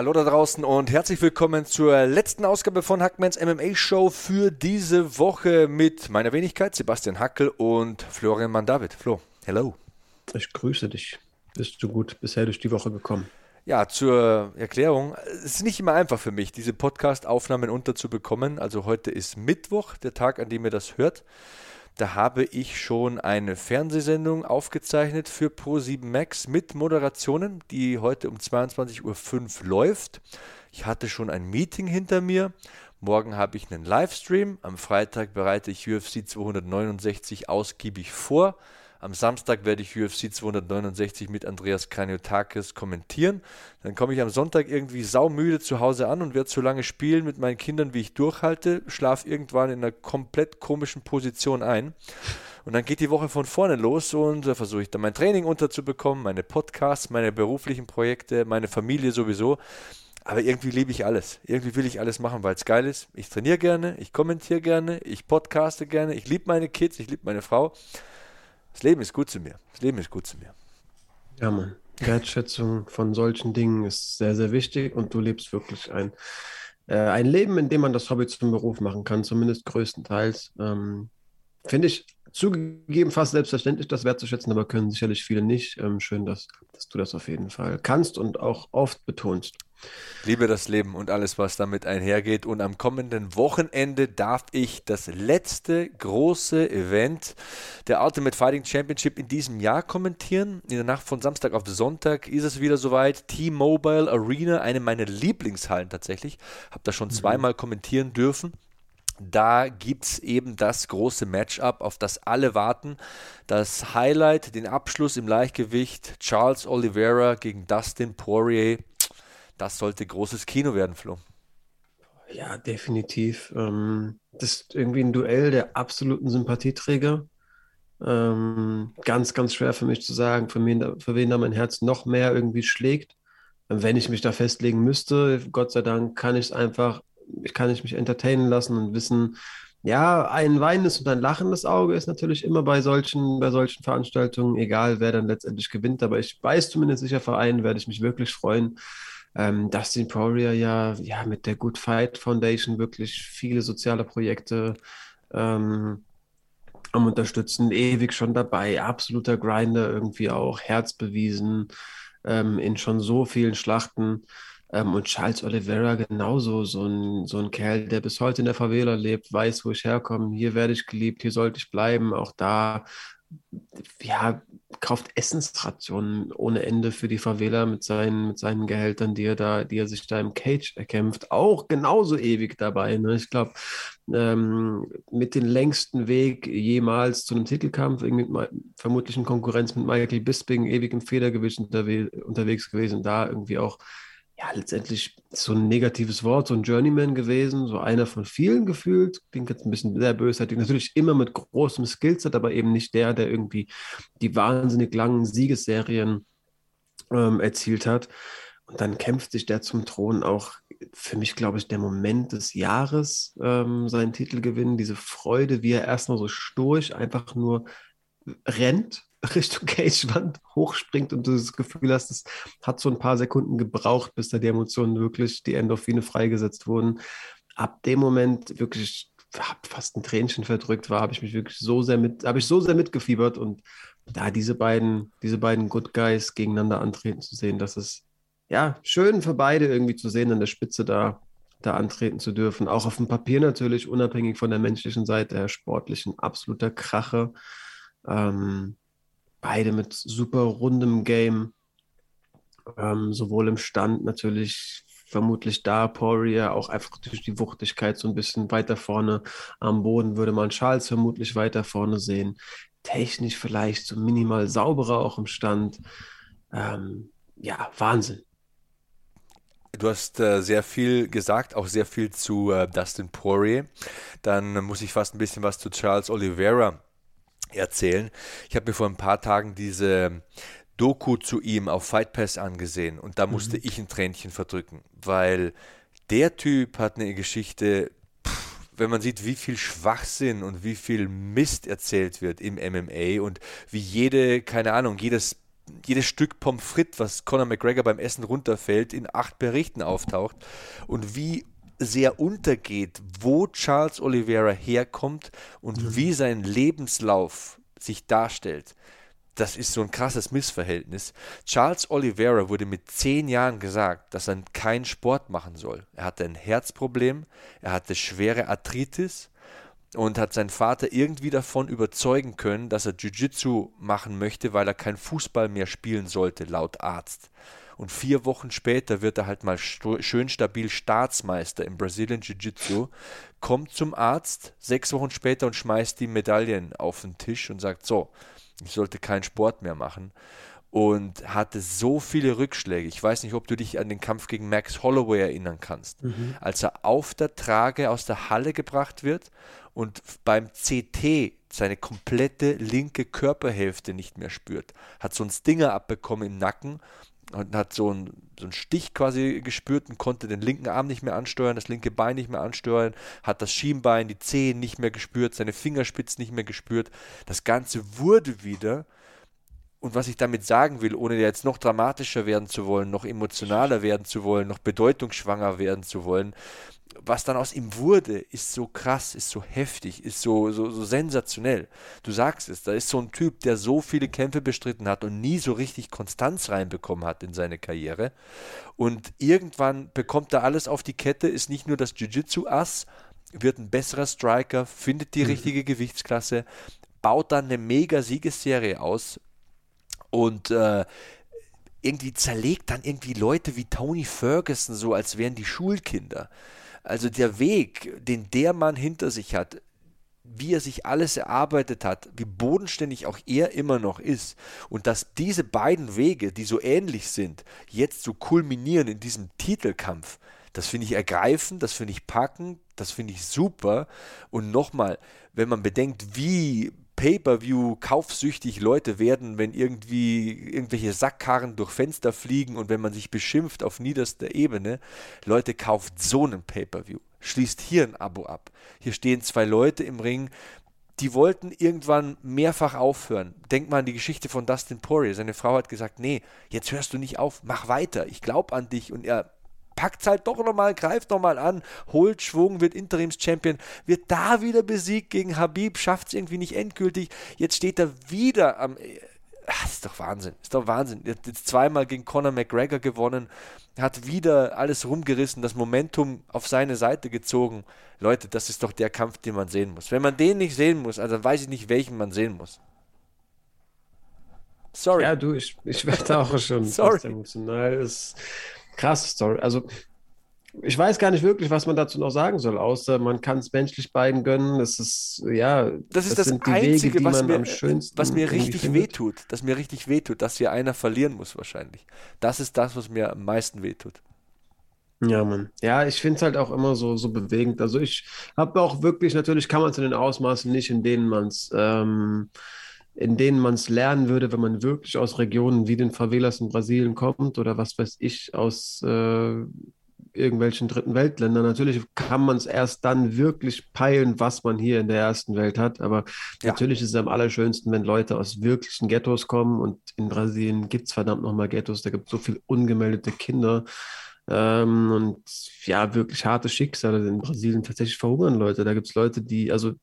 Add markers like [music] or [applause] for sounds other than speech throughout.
Hallo da draußen und herzlich willkommen zur letzten Ausgabe von Hackmans MMA Show für diese Woche mit meiner Wenigkeit Sebastian Hackel und Florian Mandavid. Flo, hello. Ich grüße dich. Bist du gut bisher durch die Woche gekommen? Ja, zur Erklärung. Es ist nicht immer einfach für mich, diese Podcast-Aufnahmen unterzubekommen. Also heute ist Mittwoch, der Tag, an dem ihr das hört. Da habe ich schon eine Fernsehsendung aufgezeichnet für Pro7 Max mit Moderationen, die heute um 22.05 Uhr läuft. Ich hatte schon ein Meeting hinter mir. Morgen habe ich einen Livestream. Am Freitag bereite ich UFC 269 ausgiebig vor. Am Samstag werde ich UFC 269 mit Andreas Kraniotakis kommentieren. Dann komme ich am Sonntag irgendwie saumüde zu Hause an und werde so lange spielen mit meinen Kindern, wie ich durchhalte, schlafe irgendwann in einer komplett komischen Position ein. Und dann geht die Woche von vorne los und da versuche ich dann mein Training unterzubekommen, meine Podcasts, meine beruflichen Projekte, meine Familie sowieso. Aber irgendwie liebe ich alles. Irgendwie will ich alles machen, weil es geil ist. Ich trainiere gerne, ich kommentiere gerne, ich podcaste gerne, ich liebe meine Kids, ich liebe meine Frau. Das Leben ist gut zu mir. Das Leben ist gut zu mir. Ja, Mann. Wertschätzung von solchen Dingen ist sehr, sehr wichtig und du lebst wirklich ein, äh, ein Leben, in dem man das Hobby zum Beruf machen kann, zumindest größtenteils. Ähm, Finde ich zugegeben fast selbstverständlich, das wertzuschätzen, aber können sicherlich viele nicht. Ähm, schön, dass, dass du das auf jeden Fall kannst und auch oft betonst. Liebe das Leben und alles, was damit einhergeht. Und am kommenden Wochenende darf ich das letzte große Event der Ultimate Fighting Championship in diesem Jahr kommentieren. In der Nacht von Samstag auf Sonntag ist es wieder soweit. T-Mobile Arena, eine meiner Lieblingshallen tatsächlich. Habe da schon mhm. zweimal kommentieren dürfen. Da gibt es eben das große Matchup, auf das alle warten. Das Highlight, den Abschluss im Leichtgewicht, Charles Oliveira gegen Dustin Poirier. Das sollte großes Kino werden, Flo. Ja, definitiv. Ähm, das ist irgendwie ein Duell der absoluten Sympathieträger. Ähm, ganz, ganz schwer für mich zu sagen, für wen, für wen da mein Herz noch mehr irgendwie schlägt. Wenn ich mich da festlegen müsste, Gott sei Dank, kann ich es einfach, kann ich mich entertainen lassen und wissen, ja, ein weinendes und ein lachendes Auge ist natürlich immer bei solchen, bei solchen Veranstaltungen, egal wer dann letztendlich gewinnt, aber ich weiß zumindest sicher, für einen werde ich mich wirklich freuen ähm, Dustin Poirier ja, ja mit der Good Fight Foundation wirklich viele soziale Projekte ähm, am Unterstützen, ewig schon dabei, absoluter Grinder irgendwie auch, Herz bewiesen ähm, in schon so vielen Schlachten. Ähm, und Charles Oliveira genauso, so ein, so ein Kerl, der bis heute in der Favela lebt, weiß, wo ich herkomme, hier werde ich geliebt, hier sollte ich bleiben, auch da ja, kauft Essensrationen ohne Ende für die Favela mit seinen, mit seinen Gehältern, die er da, die er sich da im Cage erkämpft, auch genauso ewig dabei. Ne? Ich glaube, ähm, mit dem längsten Weg jemals zu einem Titelkampf, irgendwie vermutlich in Konkurrenz mit Michael Bisping, ewig im Federgewicht unterwe unterwegs gewesen, da irgendwie auch ja, letztendlich so ein negatives Wort, so ein Journeyman gewesen, so einer von vielen gefühlt. Klingt jetzt ein bisschen sehr bösartig. Natürlich immer mit großem Skillset, aber eben nicht der, der irgendwie die wahnsinnig langen Siegesserien ähm, erzielt hat. Und dann kämpft sich der zum Thron auch für mich, glaube ich, der Moment des Jahres, ähm, seinen Titel gewinnen. Diese Freude, wie er erstmal so sturch einfach nur rennt [laughs] Richtung Cagewand hochspringt und du das Gefühl hast, es hat so ein paar Sekunden gebraucht, bis da die Emotionen wirklich, die Endorphine freigesetzt wurden. Ab dem Moment wirklich hab fast ein Tränchen verdrückt war, habe ich mich wirklich so sehr mit, habe ich so sehr mitgefiebert und da diese beiden, diese beiden Good Guys gegeneinander antreten zu sehen, das ist ja schön für beide irgendwie zu sehen, an der Spitze da, da antreten zu dürfen. Auch auf dem Papier natürlich, unabhängig von der menschlichen Seite, der sportlichen, absoluter Krache. Ähm, beide mit super rundem Game. Ähm, sowohl im Stand natürlich vermutlich da Poirier auch einfach durch die Wuchtigkeit so ein bisschen weiter vorne am Boden würde man Charles vermutlich weiter vorne sehen. Technisch vielleicht so minimal sauberer auch im Stand. Ähm, ja, Wahnsinn. du hast äh, sehr viel gesagt, auch sehr viel zu äh, Dustin Poirier. Dann muss ich fast ein bisschen was zu Charles Oliveira erzählen. Ich habe mir vor ein paar Tagen diese Doku zu ihm auf Fight Pass angesehen und da musste mhm. ich ein Tränchen verdrücken, weil der Typ hat eine Geschichte, wenn man sieht, wie viel Schwachsinn und wie viel Mist erzählt wird im MMA und wie jede, keine Ahnung, jedes jedes Stück Pommes frites, was Conor McGregor beim Essen runterfällt, in acht Berichten auftaucht und wie sehr untergeht, wo Charles Oliveira herkommt und mhm. wie sein Lebenslauf sich darstellt das ist so ein krasses Missverhältnis. Charles Oliveira wurde mit zehn Jahren gesagt, dass er keinen Sport machen soll. Er hatte ein Herzproblem, er hatte schwere Arthritis und hat seinen Vater irgendwie davon überzeugen können, dass er Jiu-Jitsu machen möchte, weil er kein Fußball mehr spielen sollte, laut Arzt. Und vier Wochen später wird er halt mal schön stabil Staatsmeister im Brazilian Jiu-Jitsu, kommt zum Arzt sechs Wochen später und schmeißt die Medaillen auf den Tisch und sagt so, ich sollte keinen Sport mehr machen und hatte so viele Rückschläge. Ich weiß nicht, ob du dich an den Kampf gegen Max Holloway erinnern kannst. Mhm. Als er auf der Trage aus der Halle gebracht wird und beim CT seine komplette linke Körperhälfte nicht mehr spürt, hat so ein Stinger abbekommen im Nacken und hat so einen, so einen Stich quasi gespürt und konnte den linken Arm nicht mehr ansteuern, das linke Bein nicht mehr ansteuern, hat das Schienbein, die Zehen nicht mehr gespürt, seine Fingerspitzen nicht mehr gespürt. Das Ganze wurde wieder. Und was ich damit sagen will, ohne jetzt noch dramatischer werden zu wollen, noch emotionaler werden zu wollen, noch bedeutungsschwanger werden zu wollen, was dann aus ihm wurde, ist so krass, ist so heftig, ist so, so, so sensationell. Du sagst es, da ist so ein Typ, der so viele Kämpfe bestritten hat und nie so richtig Konstanz reinbekommen hat in seine Karriere. Und irgendwann bekommt er alles auf die Kette, ist nicht nur das Jiu-Jitsu-Ass, wird ein besserer Striker, findet die mhm. richtige Gewichtsklasse, baut dann eine mega Siegesserie aus und äh, irgendwie zerlegt dann irgendwie Leute wie Tony Ferguson so, als wären die Schulkinder. Also der Weg, den der Mann hinter sich hat, wie er sich alles erarbeitet hat, wie bodenständig auch er immer noch ist und dass diese beiden Wege, die so ähnlich sind, jetzt so kulminieren in diesem Titelkampf, das finde ich ergreifend, das finde ich packend, das finde ich super. Und nochmal, wenn man bedenkt, wie Pay-per-view kaufsüchtig Leute werden, wenn irgendwie irgendwelche Sackkarren durch Fenster fliegen und wenn man sich beschimpft auf niederster Ebene. Leute, kauft so einen Pay-per-view. Schließt hier ein Abo ab. Hier stehen zwei Leute im Ring, die wollten irgendwann mehrfach aufhören. Denk mal an die Geschichte von Dustin Poirier. Seine Frau hat gesagt, nee, jetzt hörst du nicht auf, mach weiter, ich glaube an dich. Und er packt es halt doch nochmal, greift nochmal an, holt Schwung, wird Interims-Champion, wird da wieder besiegt gegen Habib, schafft es irgendwie nicht endgültig. Jetzt steht er wieder am. Ach, ist doch Wahnsinn, ist doch Wahnsinn. Er hat jetzt zweimal gegen Conor McGregor gewonnen, hat wieder alles rumgerissen, das Momentum auf seine Seite gezogen. Leute, das ist doch der Kampf, den man sehen muss. Wenn man den nicht sehen muss, also weiß ich nicht, welchen man sehen muss. Sorry. Ja, du, ich, ich werde auch schon [laughs] Sorry. emotional. Es, krasse Story. Also ich weiß gar nicht wirklich, was man dazu noch sagen soll, außer man kann es menschlich beiden gönnen. Das ist, ja, das ist das, das Einzige, Wege, was, mir, was mir richtig wehtut. Das mir richtig wehtut, dass hier einer verlieren muss, wahrscheinlich. Das ist das, was mir am meisten wehtut. Ja, Mann. Ja, ich finde es halt auch immer so, so bewegend. Also ich habe auch wirklich, natürlich kann man es in den Ausmaßen nicht, in denen man es ähm, in denen man es lernen würde, wenn man wirklich aus Regionen wie den Favelas in Brasilien kommt oder was weiß ich, aus äh, irgendwelchen dritten Weltländern. Natürlich kann man es erst dann wirklich peilen, was man hier in der ersten Welt hat. Aber ja. natürlich ist es am allerschönsten, wenn Leute aus wirklichen Ghettos kommen. Und in Brasilien gibt es verdammt nochmal Ghettos. Da gibt es so viele ungemeldete Kinder. Ähm, und ja, wirklich harte Schicksale. In Brasilien tatsächlich verhungern Leute. Da gibt es Leute, die, also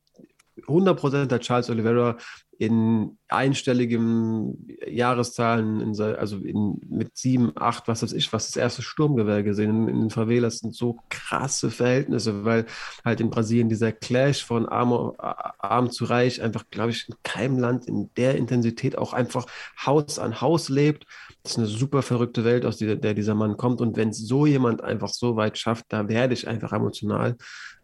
100% hat Charles Oliveira in einstelligen Jahreszahlen, in, also in, mit sieben, acht, was weiß ich, was das erste Sturmgewehr gesehen. In, in den Favelas sind so krasse Verhältnisse, weil halt in Brasilien dieser Clash von arm, arm zu reich einfach, glaube ich, in keinem Land in der Intensität auch einfach Haus an Haus lebt. Das ist eine super verrückte Welt, aus der, der dieser Mann kommt. Und wenn so jemand einfach so weit schafft, da werde ich einfach emotional.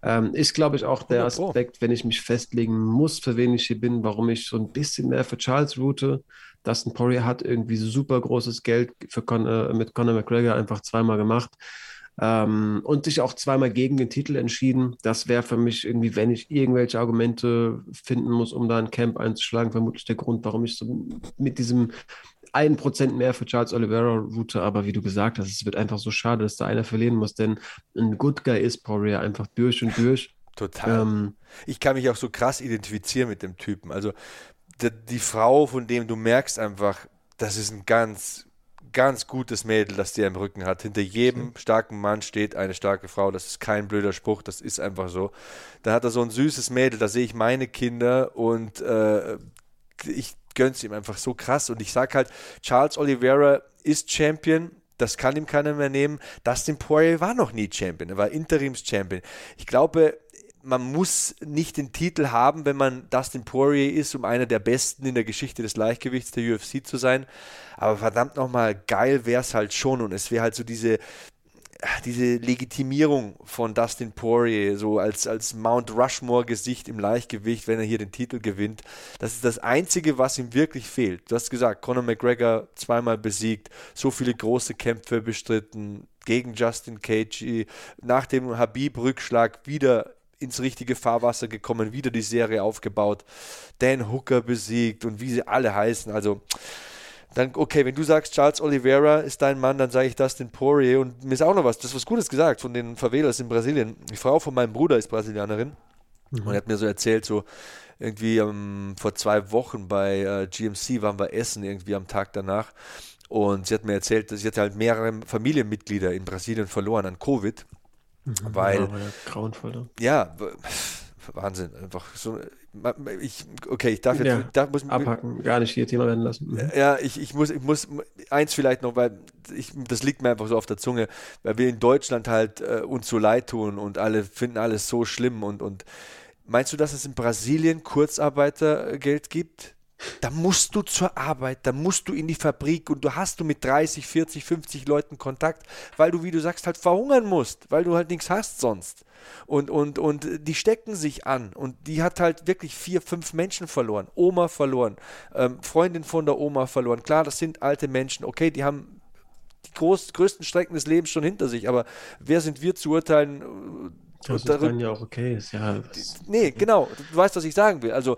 Ähm, ist, glaube ich, auch der Aspekt, wenn ich mich festlegen muss, für wen ich hier bin, warum ich so ein bisschen mehr für Charles route. Dustin Poirier hat irgendwie super großes Geld für Con äh, mit Conor McGregor einfach zweimal gemacht. ähm, und sich auch zweimal gegen den Titel entschieden. Das wäre für mich irgendwie, wenn ich irgendwelche Argumente finden muss, um da ein Camp einzuschlagen, vermutlich der Grund, warum ich so mit diesem ein Prozent mehr für Charles Oliveira route. Aber wie du gesagt hast, es wird einfach so schade, dass da einer verlieren muss, denn ein Good Guy ist Poirier einfach durch und durch. Total. Ähm, ich kann mich auch so krass identifizieren mit dem Typen. Also die, die Frau, von dem du merkst einfach, das ist ein ganz ganz gutes Mädel, das der im Rücken hat. Hinter jedem starken Mann steht eine starke Frau. Das ist kein blöder Spruch, das ist einfach so. Da hat er so ein süßes Mädel, da sehe ich meine Kinder und äh, ich gönn's ihm einfach so krass. Und ich sag halt, Charles Oliveira ist Champion. Das kann ihm keiner mehr nehmen. Dustin Poirier war noch nie Champion. Er war Interims-Champion. Ich glaube, man muss nicht den Titel haben, wenn man Dustin Poirier ist, um einer der Besten in der Geschichte des Leichtgewichts der UFC zu sein. Aber verdammt nochmal, geil wäre es halt schon. Und es wäre halt so diese, diese Legitimierung von Dustin Poirier, so als, als Mount Rushmore-Gesicht im Leichtgewicht, wenn er hier den Titel gewinnt. Das ist das Einzige, was ihm wirklich fehlt. Du hast gesagt, Conor McGregor zweimal besiegt, so viele große Kämpfe bestritten, gegen Justin Cagey, nach dem Habib-Rückschlag wieder ins richtige Fahrwasser gekommen, wieder die Serie aufgebaut, Dan Hooker besiegt und wie sie alle heißen. Also dann, okay, wenn du sagst, Charles Oliveira ist dein Mann, dann sage ich das den Poirier. Und mir ist auch noch was, das ist was Gutes gesagt von den Favelas in Brasilien. Die Frau von meinem Bruder ist Brasilianerin. Mhm. Und er hat mir so erzählt, so irgendwie ähm, vor zwei Wochen bei äh, GMC waren wir essen, irgendwie am Tag danach. Und sie hat mir erzählt, dass sie hat halt mehrere Familienmitglieder in Brasilien verloren an Covid. Mhm, weil. Ja, grauenvoll. Ja, Wahnsinn, einfach so. Ich, okay, ich darf jetzt ja, darf, muss, abhaken, gar nicht hier Thema werden lassen. Mhm. Ja, ich, ich muss, ich muss eins vielleicht noch, weil ich, das liegt mir einfach so auf der Zunge, weil wir in Deutschland halt äh, uns so leid tun und alle finden alles so schlimm und, und meinst du, dass es in Brasilien Kurzarbeitergeld gibt? Da musst du zur Arbeit, da musst du in die Fabrik und du hast du mit 30, 40, 50 Leuten Kontakt, weil du, wie du sagst, halt verhungern musst, weil du halt nichts hast sonst. Und, und, und die stecken sich an. Und die hat halt wirklich vier, fünf Menschen verloren. Oma verloren, ähm, Freundin von der Oma verloren. Klar, das sind alte Menschen. Okay, die haben die groß, größten Strecken des Lebens schon hinter sich. Aber wer sind wir zu urteilen, das ist dann ja auch okay. Ist ja, nee, genau. Du weißt, was ich sagen will. Also,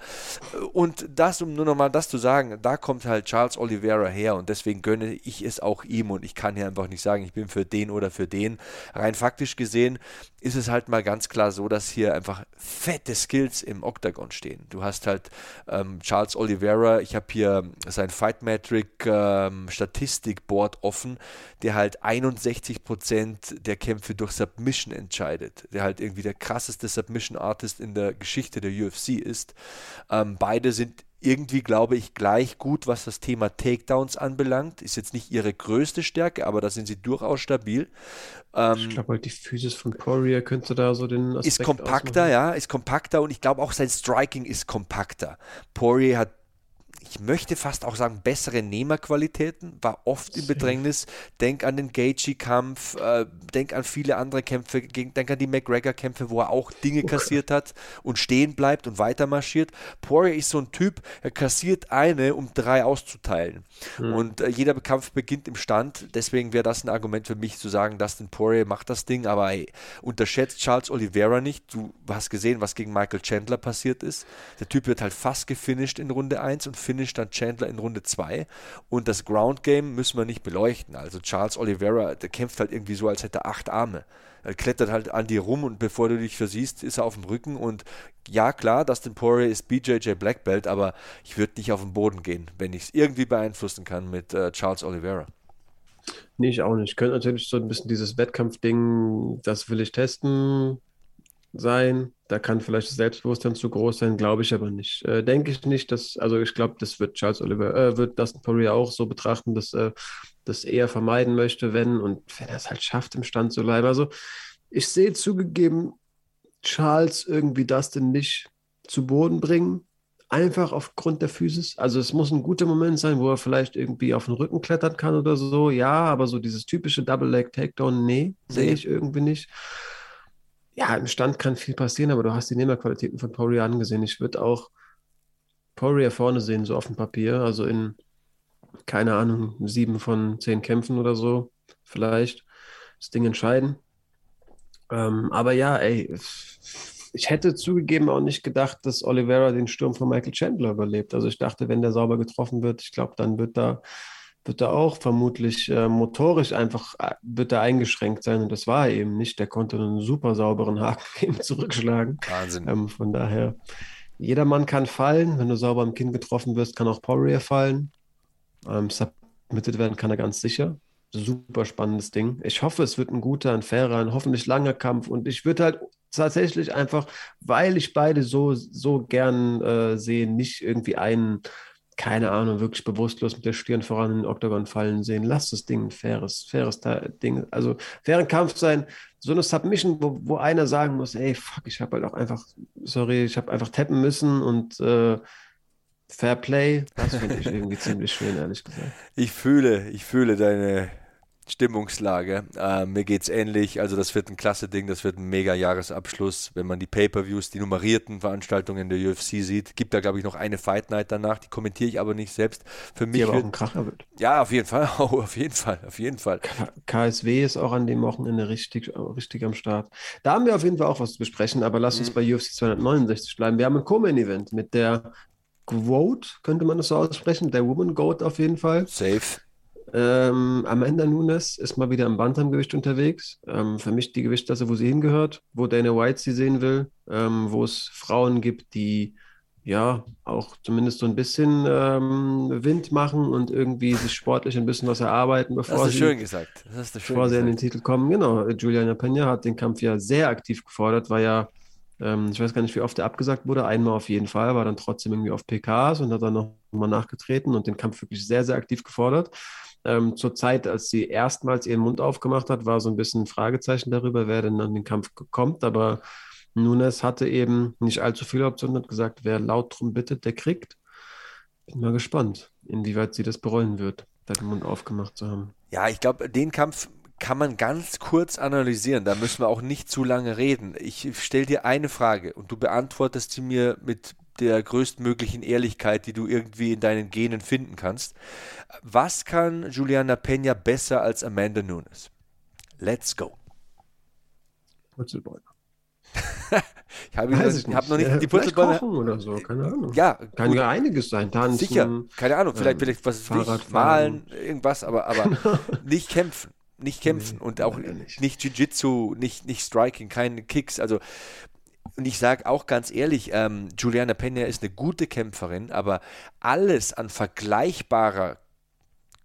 und das, um nur nochmal das zu sagen, da kommt halt Charles Oliveira her und deswegen gönne ich es auch ihm und ich kann hier einfach nicht sagen, ich bin für den oder für den. Rein faktisch gesehen ist es halt mal ganz klar so, dass hier einfach fette Skills im Octagon stehen. Du hast halt ähm, Charles Oliveira, ich habe hier sein Fight Metric ähm, Statistikboard offen, der halt 61% der Kämpfe durch Submission entscheidet. Der halt halt irgendwie der krasseste Submission Artist in der Geschichte der UFC ist. Ähm, beide sind irgendwie, glaube ich, gleich gut, was das Thema Takedowns anbelangt. Ist jetzt nicht ihre größte Stärke, aber da sind sie durchaus stabil. Ähm, ich glaube halt, die Physis von Poirier könnte da so den Aspekt Ist kompakter, ausmachen. ja, ist kompakter und ich glaube auch sein Striking ist kompakter. Poirier hat ich möchte fast auch sagen, bessere Nehmerqualitäten, war oft im [laughs] Bedrängnis. Denk an den Gaethje-Kampf, äh, denk an viele andere Kämpfe, denk an die McGregor-Kämpfe, wo er auch Dinge okay. kassiert hat und stehen bleibt und weiter marschiert. Poirier ist so ein Typ, er kassiert eine, um drei auszuteilen. Hm. Und äh, jeder Kampf beginnt im Stand, deswegen wäre das ein Argument für mich zu sagen, Dustin Poirier macht das Ding, aber ey, unterschätzt Charles Oliveira nicht. Du hast gesehen, was gegen Michael Chandler passiert ist. Der Typ wird halt fast gefinisht in Runde 1 und finisht dann Chandler in Runde 2. Und das Ground Game müssen wir nicht beleuchten. Also Charles Oliveira, der kämpft halt irgendwie so, als hätte er acht Arme. Er klettert halt an dir rum und bevor du dich versiehst, ist er auf dem Rücken. Und ja, klar, Dustin Poirier ist BJJ Black Belt, aber ich würde nicht auf den Boden gehen, wenn ich es irgendwie beeinflussen kann mit äh, Charles Oliveira. Nee, ich auch nicht. Ich könnte natürlich so ein bisschen dieses Wettkampfding, das will ich testen, sein. Da kann vielleicht das Selbstbewusstsein zu groß sein, glaube ich aber nicht. Äh, denke ich nicht, dass, also ich glaube, das wird Charles Oliver, äh, wird Dustin Poirier auch so betrachten, dass äh, das eher vermeiden möchte, wenn und wenn er es halt schafft, im Stand zu bleiben. Also ich sehe zugegeben, Charles irgendwie Dustin nicht zu Boden bringen, einfach aufgrund der Physis. Also es muss ein guter Moment sein, wo er vielleicht irgendwie auf den Rücken klettern kann oder so. Ja, aber so dieses typische Double Leg Takedown, nee, sehe ich irgendwie nicht ja, im Stand kann viel passieren, aber du hast die Nehmerqualitäten von Poirier angesehen. Ich würde auch Poirier vorne sehen, so auf dem Papier, also in, keine Ahnung, sieben von zehn Kämpfen oder so, vielleicht das Ding entscheiden. Ähm, aber ja, ey, ich hätte zugegeben auch nicht gedacht, dass Oliveira den Sturm von Michael Chandler überlebt. Also ich dachte, wenn der sauber getroffen wird, ich glaube, dann wird da wird er auch vermutlich äh, motorisch einfach äh, wird er eingeschränkt sein und das war er eben nicht. Der konnte einen super sauberen Haken [laughs] eben zurückschlagen. Wahnsinn. Ähm, von daher, jeder Mann kann fallen. Wenn du sauber am Kinn getroffen wirst, kann auch Poirier fallen. Ähm, submitted werden kann er ganz sicher. Super spannendes Ding. Ich hoffe, es wird ein guter, ein fairer, ein hoffentlich langer Kampf und ich würde halt tatsächlich einfach, weil ich beide so, so gern äh, sehe, nicht irgendwie einen keine Ahnung, wirklich bewusstlos mit der Stirn voran in den Oktagon fallen sehen. Lass das Ding ein faires, faires Ding, also fairen Kampf sein. So eine Submission, wo, wo einer sagen muss, ey, fuck, ich habe halt auch einfach, sorry, ich habe einfach tappen müssen und äh, Fair Play, das finde ich [laughs] irgendwie ziemlich schön, ehrlich gesagt. Ich fühle, ich fühle deine, Stimmungslage. Äh, mir es ähnlich. Also das wird ein klasse Ding, das wird ein mega Jahresabschluss, wenn man die Pay-per-Views, die nummerierten Veranstaltungen der UFC sieht. Gibt da glaube ich noch eine Fight Night danach, die kommentiere ich aber nicht selbst. Für mich die aber wird, auch ein Kracher wird. Ja, auf jeden Fall, [laughs] oh, auf jeden Fall, auf jeden Fall. KSW ist auch an dem Wochenende richtig, richtig am Start. Da haben wir auf jeden Fall auch was zu besprechen, aber lass uns mhm. bei UFC 269 bleiben. Wir haben ein Co-Main-Event mit der Quote, könnte man das so aussprechen, der Woman Goat auf jeden Fall. Safe. Ähm, Amanda Nunes ist mal wieder im Bantamgewicht unterwegs. Ähm, für mich die Gewichtsklasse, wo sie hingehört, wo Dana White sie sehen will, ähm, wo es Frauen gibt, die ja auch zumindest so ein bisschen ähm, Wind machen und irgendwie sich sportlich ein bisschen was erarbeiten, bevor das sie, schön gesagt. Das hast schön bevor sie an den Titel kommen. Genau, Juliana Pena hat den Kampf ja sehr aktiv gefordert, war ja ähm, ich weiß gar nicht, wie oft er abgesagt wurde. Einmal auf jeden Fall, war dann trotzdem irgendwie auf PKs und hat dann nochmal nachgetreten und den Kampf wirklich sehr, sehr aktiv gefordert. Ähm, zur Zeit, als sie erstmals ihren Mund aufgemacht hat, war so ein bisschen ein Fragezeichen darüber, wer denn an den Kampf kommt. Aber Nunes hatte eben nicht allzu viele Optionen, hat gesagt, wer laut drum bittet, der kriegt. Bin mal gespannt, inwieweit sie das bereuen wird, da den Mund aufgemacht zu haben. Ja, ich glaube, den Kampf kann man ganz kurz analysieren. Da müssen wir auch nicht zu lange reden. Ich stelle dir eine Frage und du beantwortest sie mir mit der größtmöglichen Ehrlichkeit, die du irgendwie in deinen Genen finden kannst. Was kann Juliana Peña besser als Amanda Nunes? Let's go. Purzelbäume. [laughs] ich habe hab noch nicht ja, die Purzelbäume. oder so, keine Ahnung. Ja, kann ja einiges sein. Tanzen, Sicher, keine Ahnung. Vielleicht, ähm, vielleicht was ist malen, irgendwas, aber, aber [laughs] genau. nicht kämpfen. Nicht kämpfen nee, und auch nicht, nicht Jiu-Jitsu, nicht, nicht Striking, keine Kicks. Also und ich sage auch ganz ehrlich, ähm, Juliana Pena ist eine gute Kämpferin, aber alles an vergleichbarer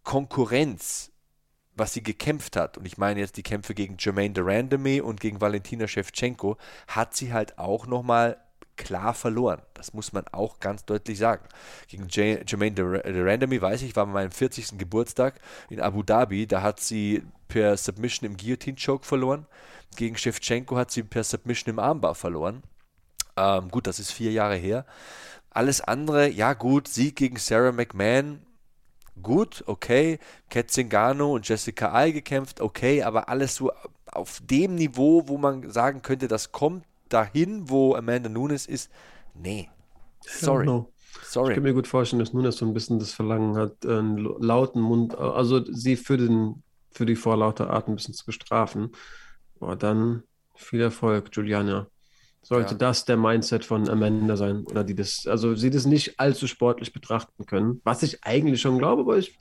Konkurrenz, was sie gekämpft hat, und ich meine jetzt die Kämpfe gegen Jermaine Durandamy und gegen Valentina Shevchenko, hat sie halt auch nochmal klar verloren. Das muss man auch ganz deutlich sagen. Gegen Jermaine Durandamy, weiß ich, war meinem 40. Geburtstag in Abu Dhabi, da hat sie per Submission im Guillotine-Choke verloren. Gegen Shevchenko hat sie per Submission im Armbar verloren. Ähm, gut, das ist vier Jahre her. Alles andere, ja gut, Sieg gegen Sarah McMahon, gut, okay. Kat Zingano und Jessica Ai gekämpft, okay, aber alles so auf dem Niveau, wo man sagen könnte, das kommt dahin, wo Amanda Nunes ist, nee. Sorry. Sorry. Ich kann mir gut vorstellen, dass Nunes so ein bisschen das Verlangen hat, einen lauten Mund, also sie für, den, für die vorlaute Art ein bisschen zu bestrafen. Boah, dann viel Erfolg, Juliana. Sollte ja. das der Mindset von Amanda sein oder die das, also sie das nicht allzu sportlich betrachten können, was ich eigentlich schon glaube, aber ich,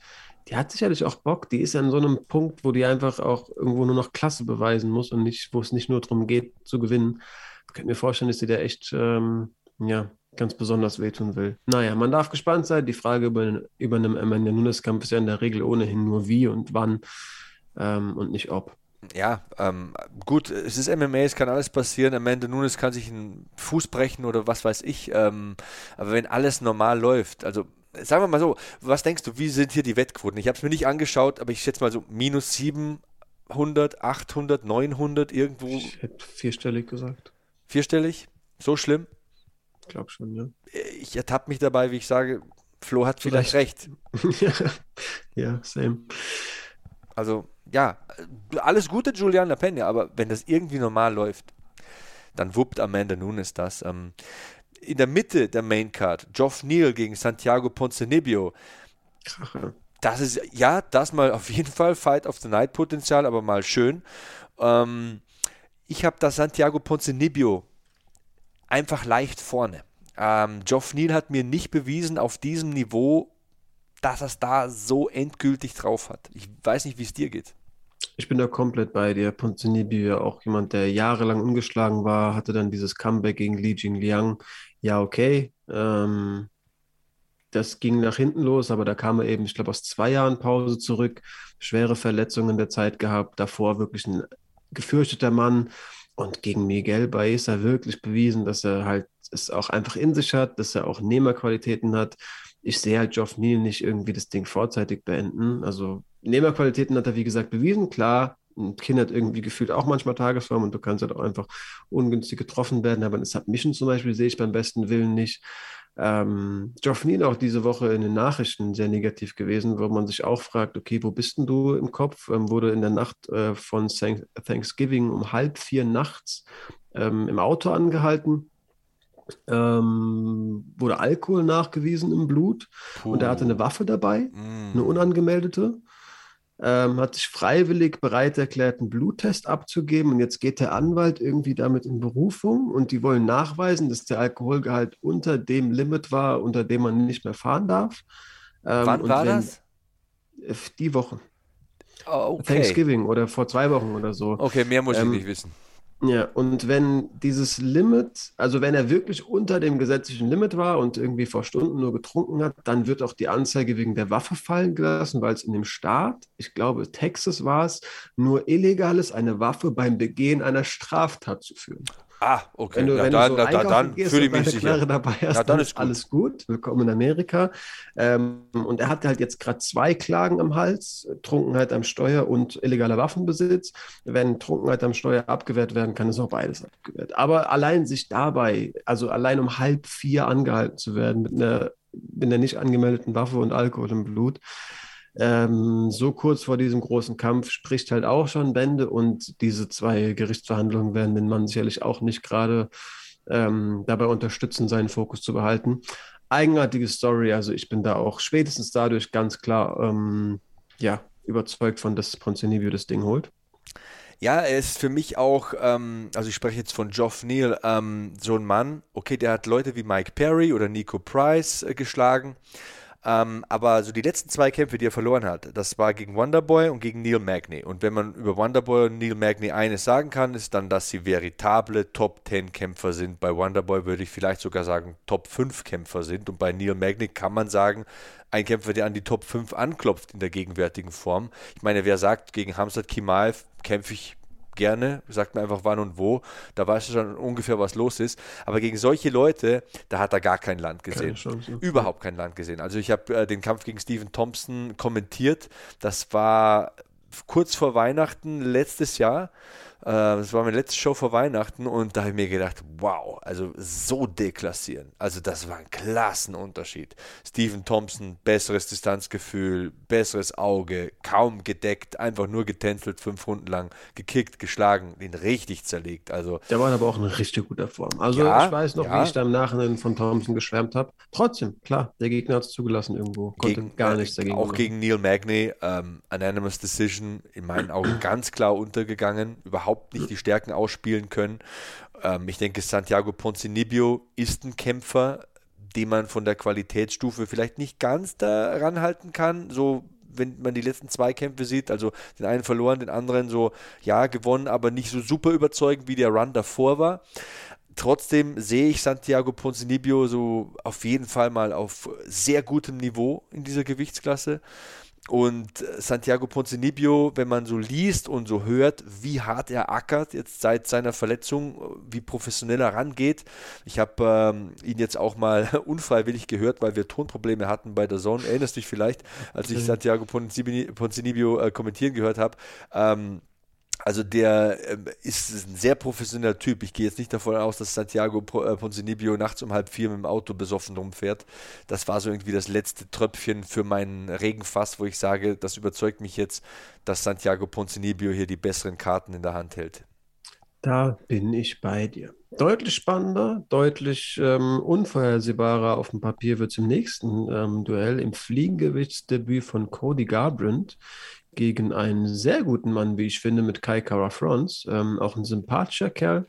die hat sicherlich auch Bock. Die ist an so einem Punkt, wo die einfach auch irgendwo nur noch Klasse beweisen muss und nicht, wo es nicht nur darum geht, zu gewinnen. Ich kann mir vorstellen, dass sie da echt, ähm, ja, ganz besonders wehtun will. Naja, man darf gespannt sein. Die Frage über, über einen Amanda Nunes-Kampf ist ja in der Regel ohnehin nur wie und wann ähm, und nicht ob ja, ähm, gut, es ist MMA, es kann alles passieren. Amanda Nunes kann sich einen Fuß brechen oder was weiß ich. Ähm, aber wenn alles normal läuft, also sagen wir mal so, was denkst du, wie sind hier die Wettquoten? Ich habe es mir nicht angeschaut, aber ich schätze mal so minus 700, 800, 900 irgendwo. Ich hätte vierstellig gesagt. Vierstellig? So schlimm? Ich glaube schon, ja. Ich ertappe mich dabei, wie ich sage, Flo hat vielleicht, vielleicht. recht. [laughs] ja, same. Also ja, alles Gute, Julian Pena, aber wenn das irgendwie normal läuft, dann wuppt Amanda Nunes das. Ähm, in der Mitte der Maincard, Geoff Neal gegen Santiago Ponzinibbio. Das ist, ja, das mal auf jeden Fall Fight of the Night Potenzial, aber mal schön. Ähm, ich habe da Santiago Ponzinibbio einfach leicht vorne. Ähm, Geoff Neal hat mir nicht bewiesen auf diesem Niveau, dass er es da so endgültig drauf hat. Ich weiß nicht, wie es dir geht. Ich bin da komplett bei dir. Ponzinibbio, auch jemand, der jahrelang ungeschlagen war, hatte dann dieses Comeback gegen Li Jingliang. Ja, okay. Ähm, das ging nach hinten los, aber da kam er eben, ich glaube, aus zwei Jahren Pause zurück, schwere Verletzungen in der Zeit gehabt, davor wirklich ein gefürchteter Mann und gegen Miguel Baeza wirklich bewiesen, dass er halt es auch einfach in sich hat, dass er auch Nehmerqualitäten hat. Ich sehe halt Geoff Neal nicht irgendwie das Ding vorzeitig beenden. Also Nehmerqualitäten hat er, wie gesagt, bewiesen. Klar, ein Kind hat irgendwie gefühlt auch manchmal Tagesform und du kannst halt auch einfach ungünstig getroffen werden. Aber das Submission zum Beispiel sehe ich beim besten Willen nicht. Ähm, Geoff auch diese Woche in den Nachrichten sehr negativ gewesen, wo man sich auch fragt, okay, wo bist denn du im Kopf? Ähm, wurde in der Nacht äh, von Thanksgiving um halb vier nachts ähm, im Auto angehalten. Ähm, wurde Alkohol nachgewiesen im Blut Puh. und er hatte eine Waffe dabei, mm. eine unangemeldete ähm, hat sich freiwillig bereit erklärt, einen Bluttest abzugeben. Und jetzt geht der Anwalt irgendwie damit in Berufung und die wollen nachweisen, dass der Alkoholgehalt unter dem Limit war, unter dem man nicht mehr fahren darf. Ähm, Wann war wenn, das? Die Woche. Oh, okay. Thanksgiving oder vor zwei Wochen oder so. Okay, mehr muss ähm, ich nicht wissen. Ja, und wenn dieses Limit, also wenn er wirklich unter dem gesetzlichen Limit war und irgendwie vor Stunden nur getrunken hat, dann wird auch die Anzeige wegen der Waffe fallen gelassen, weil es in dem Staat, ich glaube Texas war es, nur illegal ist, eine Waffe beim Begehen einer Straftat zu führen. Ah, okay. Wenn du, ja, wenn dann, du so dann, dann fühle ich mich sicher. Dabei hast, ja, dann ist gut. alles gut. Willkommen in Amerika. Ähm, und er hat halt jetzt gerade zwei Klagen am Hals: Trunkenheit am Steuer und illegaler Waffenbesitz. Wenn Trunkenheit am Steuer abgewehrt werden kann, ist auch beides abgewehrt. Aber allein sich dabei, also allein um halb vier angehalten zu werden mit einer, mit einer nicht angemeldeten Waffe und Alkohol im Blut, ähm, so kurz vor diesem großen Kampf spricht halt auch schon Bände und diese zwei Gerichtsverhandlungen werden den Mann sicherlich auch nicht gerade ähm, dabei unterstützen, seinen Fokus zu behalten. Eigenartige Story, also ich bin da auch spätestens dadurch ganz klar ähm, ja, überzeugt von, dass Ponzinibbio das Ding holt. Ja, er ist für mich auch, ähm, also ich spreche jetzt von Geoff Neal, ähm, so ein Mann, okay, der hat Leute wie Mike Perry oder Nico Price äh, geschlagen. Ähm, aber so die letzten zwei Kämpfe, die er verloren hat, das war gegen Wonderboy und gegen Neil Magny. Und wenn man über Wonderboy und Neil Magny eines sagen kann, ist dann, dass sie veritable Top 10 Kämpfer sind. Bei Wonderboy würde ich vielleicht sogar sagen, Top 5 Kämpfer sind. Und bei Neil Magny kann man sagen, ein Kämpfer, der an die Top 5 anklopft in der gegenwärtigen Form. Ich meine, wer sagt, gegen Hamzat Kimaev kämpfe ich gerne, sagt mir einfach wann und wo, da weißt du schon ungefähr, was los ist. Aber gegen solche Leute, da hat er gar kein Land gesehen. Überhaupt kein Land gesehen. Also ich habe äh, den Kampf gegen Stephen Thompson kommentiert. Das war kurz vor Weihnachten letztes Jahr. Äh, das war meine letzte Show vor Weihnachten und da habe ich mir gedacht, wow, also so deklassieren. Also das war ein Klassenunterschied. Stephen Thompson, besseres Distanzgefühl, besseres Auge, kaum gedeckt, einfach nur getänzelt, fünf Runden lang, gekickt, geschlagen, ihn richtig zerlegt. Also, Der war aber auch in richtig guter Form. Also ja, ich weiß noch, ja. wie ich da im Nachhinein von Thompson geschwärmt habe. Trotzdem, klar, der Gegner hat es zugelassen irgendwo. Konnte gegen, gar nichts dagegen Auch machen. gegen Neil Magny, ähm, Anonymous Decision, in meinen Augen ganz klar untergegangen. Überhaupt überhaupt nicht die Stärken ausspielen können. Ähm, ich denke, Santiago Ponzinibbio ist ein Kämpfer, den man von der Qualitätsstufe vielleicht nicht ganz daran halten kann. So wenn man die letzten zwei Kämpfe sieht, also den einen verloren, den anderen so, ja, gewonnen, aber nicht so super überzeugend, wie der Run davor war. Trotzdem sehe ich Santiago Ponzinibbio so auf jeden Fall mal auf sehr gutem Niveau in dieser Gewichtsklasse. Und Santiago Ponzinibbio, wenn man so liest und so hört, wie hart er ackert jetzt seit seiner Verletzung, wie professionell er rangeht. Ich habe ähm, ihn jetzt auch mal [laughs] unfreiwillich gehört, weil wir Tonprobleme hatten bei der Zone. Erinnerst du dich vielleicht, als ich Santiago Ponzinibbio äh, kommentieren gehört habe? Ähm, also der ähm, ist ein sehr professioneller Typ. Ich gehe jetzt nicht davon aus, dass Santiago äh, Ponzinibbio nachts um halb vier mit dem Auto besoffen rumfährt. Das war so irgendwie das letzte Tröpfchen für meinen Regenfass, wo ich sage, das überzeugt mich jetzt, dass Santiago Ponzinibbio hier die besseren Karten in der Hand hält. Da bin ich bei dir. Deutlich spannender, deutlich ähm, unvorhersehbarer auf dem Papier wird es im nächsten ähm, Duell im Fliegengewichtsdebüt von Cody Garbrandt gegen einen sehr guten Mann, wie ich finde, mit Kai Kara France. Ähm, auch ein sympathischer Kerl.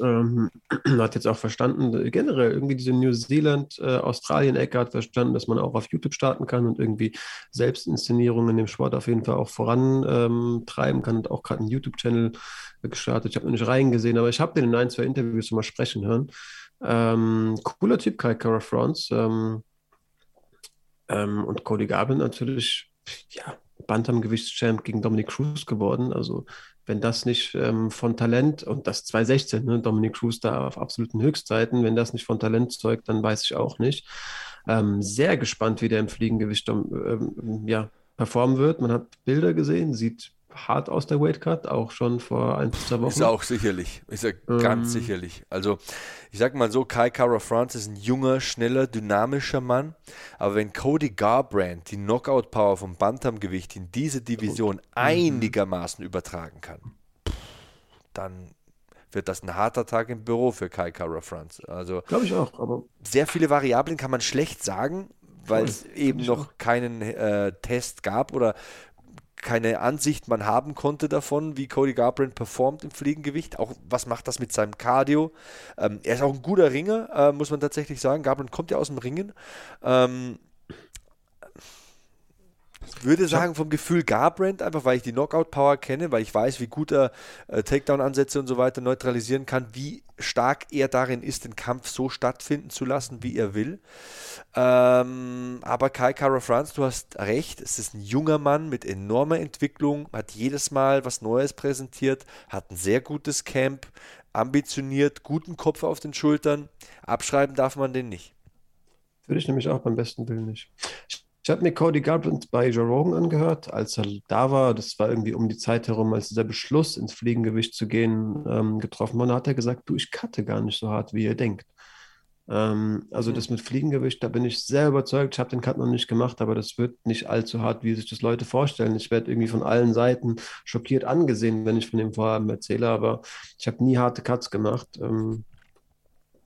Ähm, [clears throat] hat jetzt auch verstanden, generell irgendwie diese New Zealand-Australien-Ecke äh, hat verstanden, dass man auch auf YouTube starten kann und irgendwie Selbstinszenierungen in dem Sport auf jeden Fall auch vorantreiben ähm, kann. Und auch gerade einen YouTube-Channel gestartet. Ich habe noch nicht reingesehen, aber ich habe den in ein, zwei Interviews mal sprechen hören. Ähm, cooler Typ, Kai Kara France. Ähm, ähm, und Cody Garbin natürlich, ja, Bantamgewichtschamp gegen Dominic Cruz geworden. Also wenn das nicht ähm, von Talent, und das 2016, ne, Dominic Cruz da auf absoluten Höchstzeiten, wenn das nicht von Talent zeugt, dann weiß ich auch nicht. Ähm, sehr gespannt, wie der im Fliegengewicht ähm, ja, performen wird. Man hat Bilder gesehen, sieht hart aus der Weightcut, auch schon vor ein, zwei Wochen. Ist auch sicherlich, ist ja ähm, ganz sicherlich. Also ich sag mal so, Kai Kara France ist ein junger, schneller, dynamischer Mann, aber wenn Cody Garbrandt die Knockout-Power vom Bantamgewicht in diese Division mhm. einigermaßen übertragen kann, dann wird das ein harter Tag im Büro für Kai Kara France. Also glaube ich auch, aber sehr viele Variablen kann man schlecht sagen, weil es eben noch auch. keinen äh, Test gab oder keine Ansicht man haben konnte davon, wie Cody Garbrandt performt im Fliegengewicht. Auch was macht das mit seinem Cardio? Ähm, er ist auch ein guter Ringer, äh, muss man tatsächlich sagen. Garbrandt kommt ja aus dem Ringen. Ähm, ich würde sagen, vom Gefühl Garbrandt, einfach weil ich die Knockout-Power kenne, weil ich weiß, wie gut er äh, Takedown-Ansätze und so weiter neutralisieren kann, wie stark er darin ist, den Kampf so stattfinden zu lassen, wie er will. Ähm, aber Kai Kara Franz, du hast recht, es ist ein junger Mann mit enormer Entwicklung, hat jedes Mal was Neues präsentiert, hat ein sehr gutes Camp, ambitioniert, guten Kopf auf den Schultern. Abschreiben darf man den nicht. Würde ich nämlich auch beim besten Willen nicht. Ich habe mir Cody Garbrandt bei Joe Rogan angehört, als er da war. Das war irgendwie um die Zeit herum, als dieser Beschluss, ins Fliegengewicht zu gehen, ähm, getroffen wurde. Da hat er gesagt, du, ich cutte gar nicht so hart, wie ihr denkt. Ähm, also mhm. das mit Fliegengewicht, da bin ich sehr überzeugt. Ich habe den Cut noch nicht gemacht, aber das wird nicht allzu hart, wie sich das Leute vorstellen. Ich werde irgendwie von allen Seiten schockiert angesehen, wenn ich von dem Vorhaben erzähle, aber ich habe nie harte Cuts gemacht. Ähm,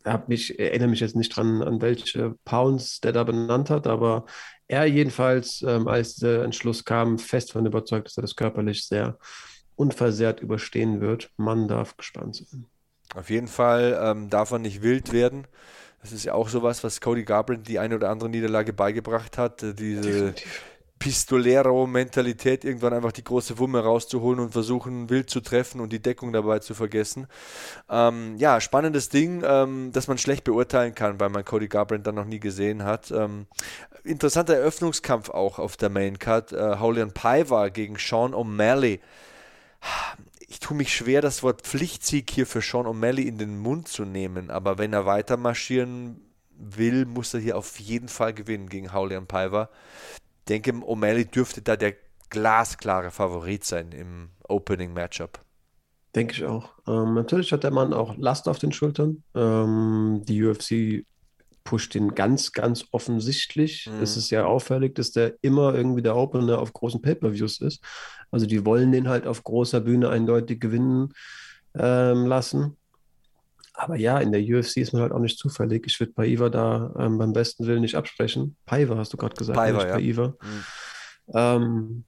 hab mich, erinnere mich jetzt nicht dran, an welche Pounds der da benannt hat, aber er jedenfalls, ähm, als der Entschluss kam, fest von überzeugt, dass er das körperlich sehr unversehrt überstehen wird. Man darf gespannt sein. Auf jeden Fall ähm, darf er nicht wild werden. Das ist ja auch sowas, was Cody Garbrandt die eine oder andere Niederlage beigebracht hat. Äh, diese Definitiv. Pistolero-Mentalität, irgendwann einfach die große Wumme rauszuholen und versuchen, wild zu treffen und die Deckung dabei zu vergessen. Ähm, ja, spannendes Ding, ähm, das man schlecht beurteilen kann, weil man Cody Garbrandt dann noch nie gesehen hat. Ähm, interessanter Eröffnungskampf auch auf der Main Card. Äh, Haulian Paiva gegen Sean O'Malley. Ich tue mich schwer, das Wort Pflichtsieg hier für Sean O'Malley in den Mund zu nehmen, aber wenn er weiter marschieren will, muss er hier auf jeden Fall gewinnen gegen Haulian Paiva denke, O'Malley dürfte da der glasklare Favorit sein im Opening Matchup. Denke ich auch. Ähm, natürlich hat der Mann auch Last auf den Schultern. Ähm, die UFC pusht ihn ganz, ganz offensichtlich. Mhm. Es ist ja auffällig, dass der immer irgendwie der Opener auf großen Pay-Per-Views ist. Also die wollen den halt auf großer Bühne eindeutig gewinnen ähm, lassen. Aber ja, in der UFC ist man halt auch nicht zufällig. Ich würde Paiva da ähm, beim besten Willen nicht absprechen. Paiva hast du gerade gesagt, Paiva, ja. Paiva. Mhm. Ähm,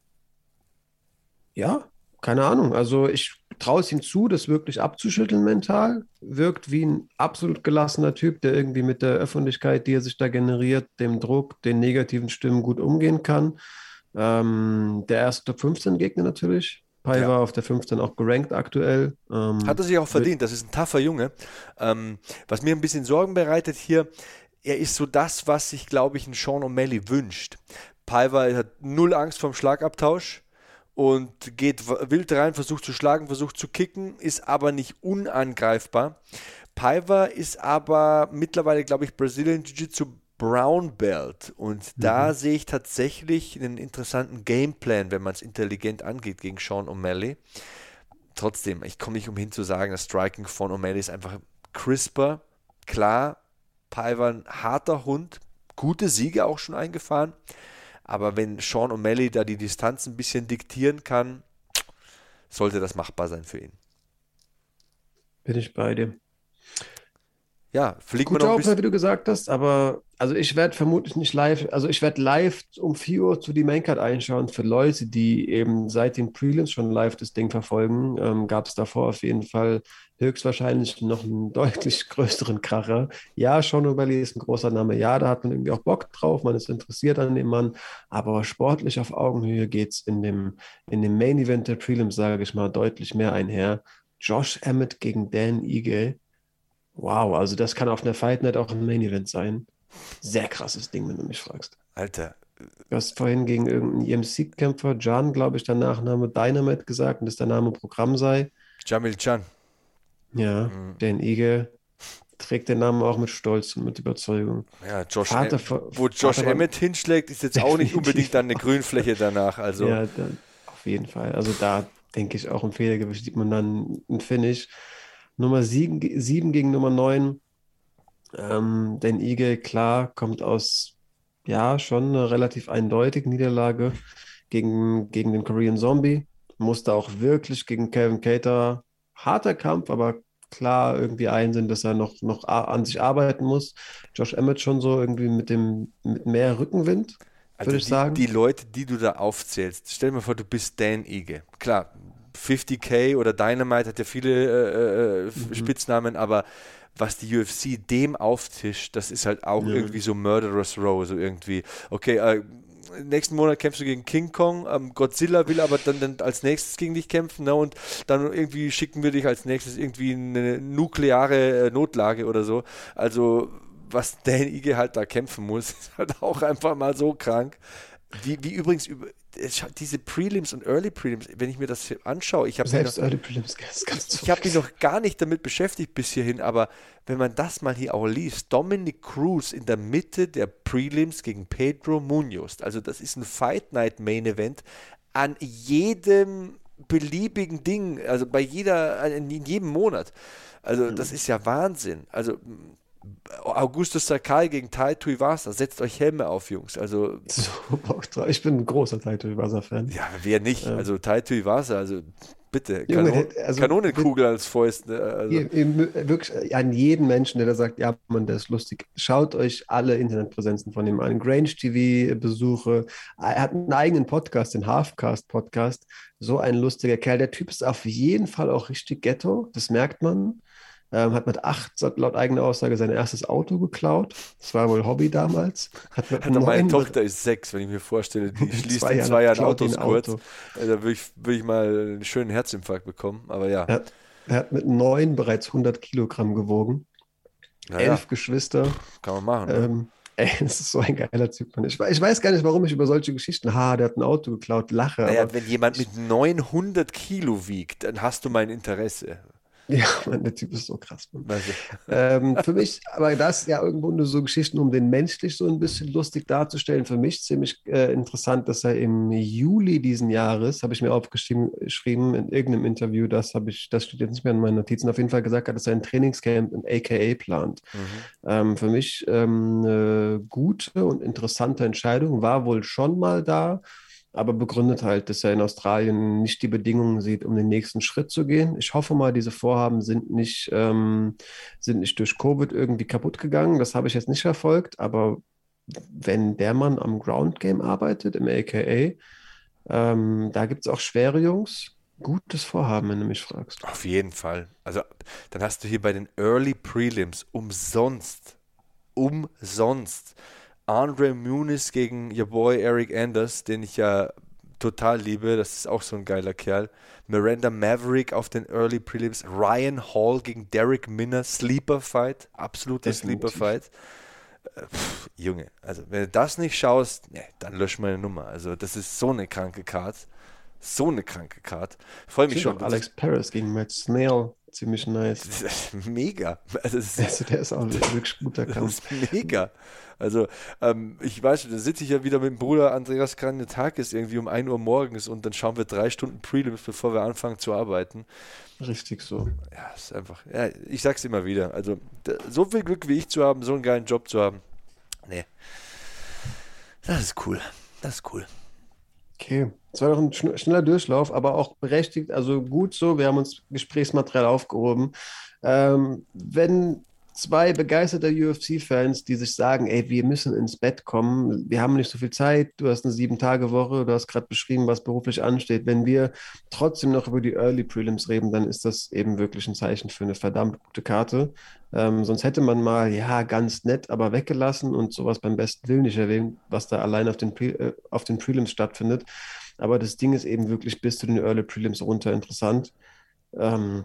ja, keine Ahnung. Also ich traue es ihm zu, das wirklich abzuschütteln mental. Wirkt wie ein absolut gelassener Typ, der irgendwie mit der Öffentlichkeit, die er sich da generiert, dem Druck, den negativen Stimmen gut umgehen kann. Ähm, der erste Top 15 Gegner natürlich. Pai ja. war auf der 15 auch gerankt aktuell. Ähm, Hat er sich auch verdient, das ist ein taffer Junge. Ähm, was mir ein bisschen Sorgen bereitet hier, er ist so das, was sich, glaube ich, ein Sean O'Malley wünscht. Paiva hat null Angst vom Schlagabtausch und geht wild rein, versucht zu schlagen, versucht zu kicken, ist aber nicht unangreifbar. Paiva ist aber mittlerweile, glaube ich, Brazilian Jiu-Jitsu Brown Belt. Und da mhm. sehe ich tatsächlich einen interessanten Gameplan, wenn man es intelligent angeht gegen Sean O'Malley. Trotzdem, ich komme nicht umhin zu sagen, das Striking von O'Malley ist einfach crisper. Klar, Paiva ein harter Hund, gute Siege auch schon eingefahren. Aber wenn Sean O'Malley da die Distanz ein bisschen diktieren kann, sollte das machbar sein für ihn. Bin ich bei dir ja, fliegt Gute man noch ein bisschen. wie du gesagt hast, aber Also ich werde vermutlich nicht live, also ich werde live um 4 Uhr zu die Maincard einschauen. Für Leute, die eben seit den Prelims schon live das Ding verfolgen, ähm, gab es davor auf jeden Fall höchstwahrscheinlich noch einen [laughs] deutlich größeren Kracher. Ja, Sean O'Malley ist ein großer Name. Ja, da hat man irgendwie auch Bock drauf, man ist interessiert an dem Mann. Aber sportlich auf Augenhöhe geht es in dem, in dem Main Event der Prelims, sage ich mal, deutlich mehr einher. Josh Emmett gegen Dan Ige. Wow, also das kann auf einer Fight Night auch ein Main Event sein. Sehr krasses Ding, wenn du mich fragst. Alter. Du hast vorhin gegen irgendeinen EMC-Kämpfer, Jan, glaube ich, der Nachname Dynamite gesagt und dass der Name Programm sei. Jamil Chan. Ja, mhm. Dan Ige trägt den Namen auch mit Stolz und mit Überzeugung. Ja, Josh Vater, em wo Josh Vater Emmett hinschlägt, ist jetzt auch nicht [laughs] unbedingt dann eine Grünfläche danach. Also. Ja, dann, auf jeden Fall. Also da denke ich auch im Federgewicht sieht man dann ein Finish. Nummer 7, 7 gegen Nummer 9 ähm, denn Eagle, klar, kommt aus, ja, schon eine relativ eindeutige Niederlage gegen, gegen den Korean Zombie. Musste auch wirklich gegen Kevin Cater, harter Kampf, aber klar irgendwie einsehen, dass er noch, noch an sich arbeiten muss. Josh Emmett schon so irgendwie mit dem mit mehr Rückenwind, also würde ich die, sagen. Die Leute, die du da aufzählst, stell dir mal vor, du bist Dan Ige. Klar, 50k oder Dynamite hat ja viele äh, äh, mhm. Spitznamen, aber was die UFC dem auftischt, das ist halt auch ja. irgendwie so Murderous Row, so irgendwie, okay, äh, nächsten Monat kämpfst du gegen King Kong, ähm, Godzilla will aber dann, dann, als nächstes gegen dich kämpfen, ne, und dann irgendwie schicken wir dich als nächstes irgendwie in eine nukleare äh, Notlage oder so. Also, was Dan Ige halt da kämpfen muss, [laughs] ist halt auch einfach mal so krank. Wie, wie übrigens über, diese Prelims und Early Prelims, wenn ich mir das anschaue, ich habe selbst noch, Early Prelims Ich habe mich noch gar nicht damit beschäftigt bis hierhin, aber wenn man das mal hier auch liest, Dominic Cruz in der Mitte der Prelims gegen Pedro Munoz, also das ist ein Fight Night Main Event an jedem beliebigen Ding, also bei jeder, in jedem Monat. Also das ist ja Wahnsinn. Also Augustus Sakai gegen Tai Tuivasa. Setzt euch Helme auf, Jungs. Also, so, ich bin ein großer Tai Tuivasa-Fan. Ja, wer nicht? Ähm. Also Tai Tuivasa, also bitte. Kanon also, Kanonenkugel als Fäust. Ne? Also. Wirklich an jeden Menschen, der da sagt, ja, man, der ist lustig. Schaut euch alle Internetpräsenzen von ihm an. Grange TV-Besuche. Er hat einen eigenen Podcast, den Halfcast-Podcast. So ein lustiger Kerl. Der Typ ist auf jeden Fall auch richtig Ghetto. Das merkt man ähm, hat mit acht, laut eigener Aussage, sein erstes Auto geklaut. Das war wohl Hobby damals. Hat mit [laughs] hat meine Tochter ist sechs, wenn ich mir vorstelle, die [laughs] schließt zwei in zwei Jahren Autos kurz. Auto. Da würde ich, würd ich mal einen schönen Herzinfarkt bekommen, aber ja. Er hat, er hat mit neun bereits 100 Kilogramm gewogen. Naja. Elf Geschwister. Kann man machen. Ne? Ähm, [laughs] Ey, das ist so ein geiler Typ. Ich, ich weiß gar nicht, warum ich über solche Geschichten, ha, der hat ein Auto geklaut, lache. Naja, wenn jemand mit 900 Kilo wiegt, dann hast du mein Interesse. [laughs] Ja, der Typ ist so krass. ähm, für [laughs] mich, aber das ja irgendwo nur so Geschichten, um den menschlich so ein bisschen lustig darzustellen. Für mich ziemlich äh, interessant, dass er im Juli diesen Jahres, habe ich mir aufgeschrieben in irgendeinem Interview, das habe ich, das steht jetzt nicht mehr in meinen Notizen, auf jeden Fall gesagt hat, dass er ein Trainingscamp im AKA plant. Mhm. Ähm, für mich ähm, eine gute und interessante Entscheidung, war wohl schon mal da aber begründet halt, dass er in Australien nicht die Bedingungen sieht, um den nächsten Schritt zu gehen. Ich hoffe mal, diese Vorhaben sind nicht, ähm, sind nicht durch Covid irgendwie kaputt gegangen. Das habe ich jetzt nicht verfolgt, aber wenn der Mann am Ground Game arbeitet, im AKA, ähm, da gibt es auch schwere Jungs. Gutes Vorhaben, wenn du mich fragst. Auf jeden Fall. Also, dann hast du hier bei den Early Prelims umsonst, umsonst Andre Muniz gegen your boy Eric Anders, den ich ja total liebe. Das ist auch so ein geiler Kerl. Miranda Maverick auf den Early Prelims. Ryan Hall gegen Derek Minner. Sleeper Fight. Absoluter Sleeper Fight. Äh, Junge, also wenn du das nicht schaust, nee, dann lösch meine Nummer. Also das ist so eine kranke Card. So eine kranke Card. Freue mich schon. Alex Paris gegen Matt Snail ziemlich nice. [laughs] mega. Also, also, der ist auch ein wirklich guter [laughs] Kampf. Das ist mega. Also, ähm, ich weiß, da sitze ich ja wieder mit dem Bruder Andreas Tag ist irgendwie um 1 Uhr morgens und dann schauen wir drei Stunden Prelims, bevor wir anfangen zu arbeiten. Richtig so. Ja, ist einfach, ja, ich sag's immer wieder. Also, so viel Glück wie ich zu haben, so einen geilen Job zu haben. Nee. Das ist cool. Das ist cool. Okay, es war doch ein schneller Durchlauf, aber auch berechtigt, also gut so. Wir haben uns Gesprächsmaterial aufgehoben. Ähm, wenn zwei begeisterte UFC-Fans, die sich sagen, ey, wir müssen ins Bett kommen, wir haben nicht so viel Zeit, du hast eine Sieben-Tage-Woche, du hast gerade beschrieben, was beruflich ansteht. Wenn wir trotzdem noch über die Early Prelims reden, dann ist das eben wirklich ein Zeichen für eine verdammt gute Karte. Ähm, sonst hätte man mal, ja, ganz nett, aber weggelassen und sowas beim besten Willen nicht erwähnt, was da allein auf den, Pre äh, auf den Prelims stattfindet. Aber das Ding ist eben wirklich bis zu den Early Prelims runter interessant. Ähm,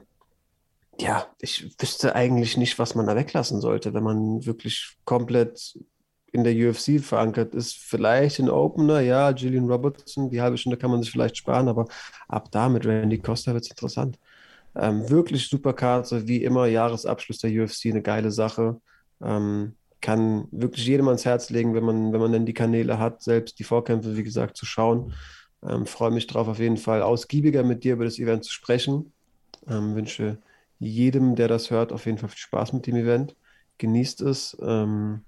ja, ich wüsste eigentlich nicht, was man da weglassen sollte, wenn man wirklich komplett in der UFC verankert ist. Vielleicht ein Opener, ja, Gillian Robertson, die halbe Stunde kann man sich vielleicht sparen, aber ab da mit Randy Costa wird es interessant. Ähm, wirklich super Karte, wie immer, Jahresabschluss der UFC, eine geile Sache. Ähm, kann wirklich jedem ans Herz legen, wenn man, wenn man dann die Kanäle hat, selbst die Vorkämpfe, wie gesagt, zu schauen. Ähm, Freue mich drauf, auf jeden Fall ausgiebiger mit dir über das Event zu sprechen. Ähm, wünsche jedem, der das hört, auf jeden Fall viel Spaß mit dem Event. Genießt es. Ähm,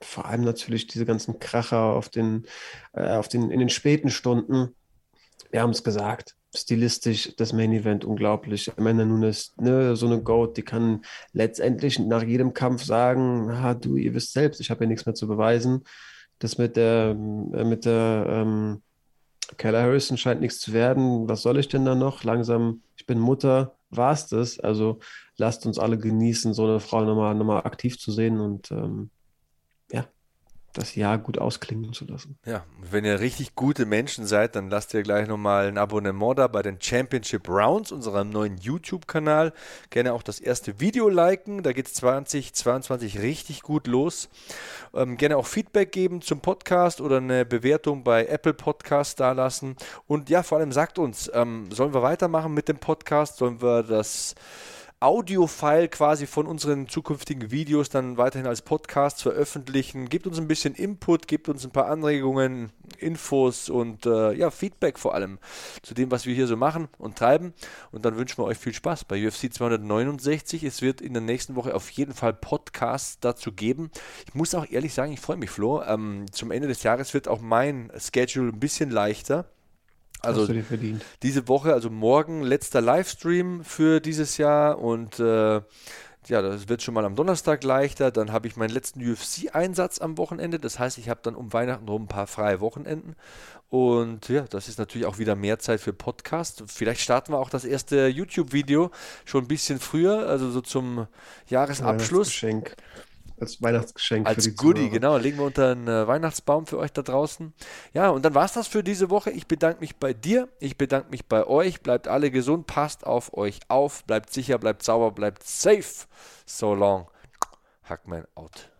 vor allem natürlich diese ganzen Kracher auf den, äh, auf den, in den späten Stunden. Wir haben es gesagt, stilistisch das Main Event unglaublich. Amanda Nunes, ne, so eine Goat, die kann letztendlich nach jedem Kampf sagen, ah, du, ihr wisst selbst, ich habe ja nichts mehr zu beweisen. Das mit der, äh, mit der ähm, Keller Harrison scheint nichts zu werden. Was soll ich denn da noch? Langsam, ich bin Mutter, war es das. Also lasst uns alle genießen, so eine Frau nochmal, nochmal aktiv zu sehen und ähm, das Jahr gut ausklingen zu lassen. Ja, wenn ihr richtig gute Menschen seid, dann lasst ihr gleich nochmal ein Abonnement da bei den Championship Rounds, unserem neuen YouTube-Kanal. Gerne auch das erste Video liken, da geht es 2022 richtig gut los. Ähm, gerne auch Feedback geben zum Podcast oder eine Bewertung bei Apple Podcast da lassen. Und ja, vor allem sagt uns, ähm, sollen wir weitermachen mit dem Podcast? Sollen wir das Audio-File quasi von unseren zukünftigen Videos dann weiterhin als Podcast veröffentlichen. Gebt uns ein bisschen Input, gebt uns ein paar Anregungen, Infos und äh, ja, Feedback vor allem zu dem, was wir hier so machen und treiben. Und dann wünschen wir euch viel Spaß bei UFC 269. Es wird in der nächsten Woche auf jeden Fall Podcasts dazu geben. Ich muss auch ehrlich sagen, ich freue mich, Flo. Ähm, zum Ende des Jahres wird auch mein Schedule ein bisschen leichter. Also diese Woche, also morgen letzter Livestream für dieses Jahr und äh, ja, das wird schon mal am Donnerstag leichter. Dann habe ich meinen letzten UFC-Einsatz am Wochenende. Das heißt, ich habe dann um Weihnachten rum ein paar freie Wochenenden. Und ja, das ist natürlich auch wieder mehr Zeit für Podcast. Vielleicht starten wir auch das erste YouTube-Video schon ein bisschen früher, also so zum Jahresabschluss. Geschenk als Weihnachtsgeschenk. Als Goodie, Zuhörer. genau. Legen wir unter einen äh, Weihnachtsbaum für euch da draußen. Ja, und dann war es das für diese Woche. Ich bedanke mich bei dir. Ich bedanke mich bei euch. Bleibt alle gesund. Passt auf euch auf. Bleibt sicher, bleibt sauber, bleibt safe. So long. Hackman out.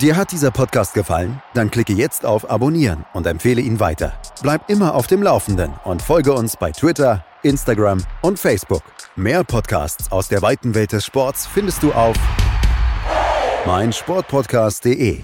Dir hat dieser Podcast gefallen? Dann klicke jetzt auf Abonnieren und empfehle ihn weiter. Bleib immer auf dem Laufenden und folge uns bei Twitter, Instagram und Facebook. Mehr Podcasts aus der weiten Welt des Sports findest du auf meinsportpodcast.de.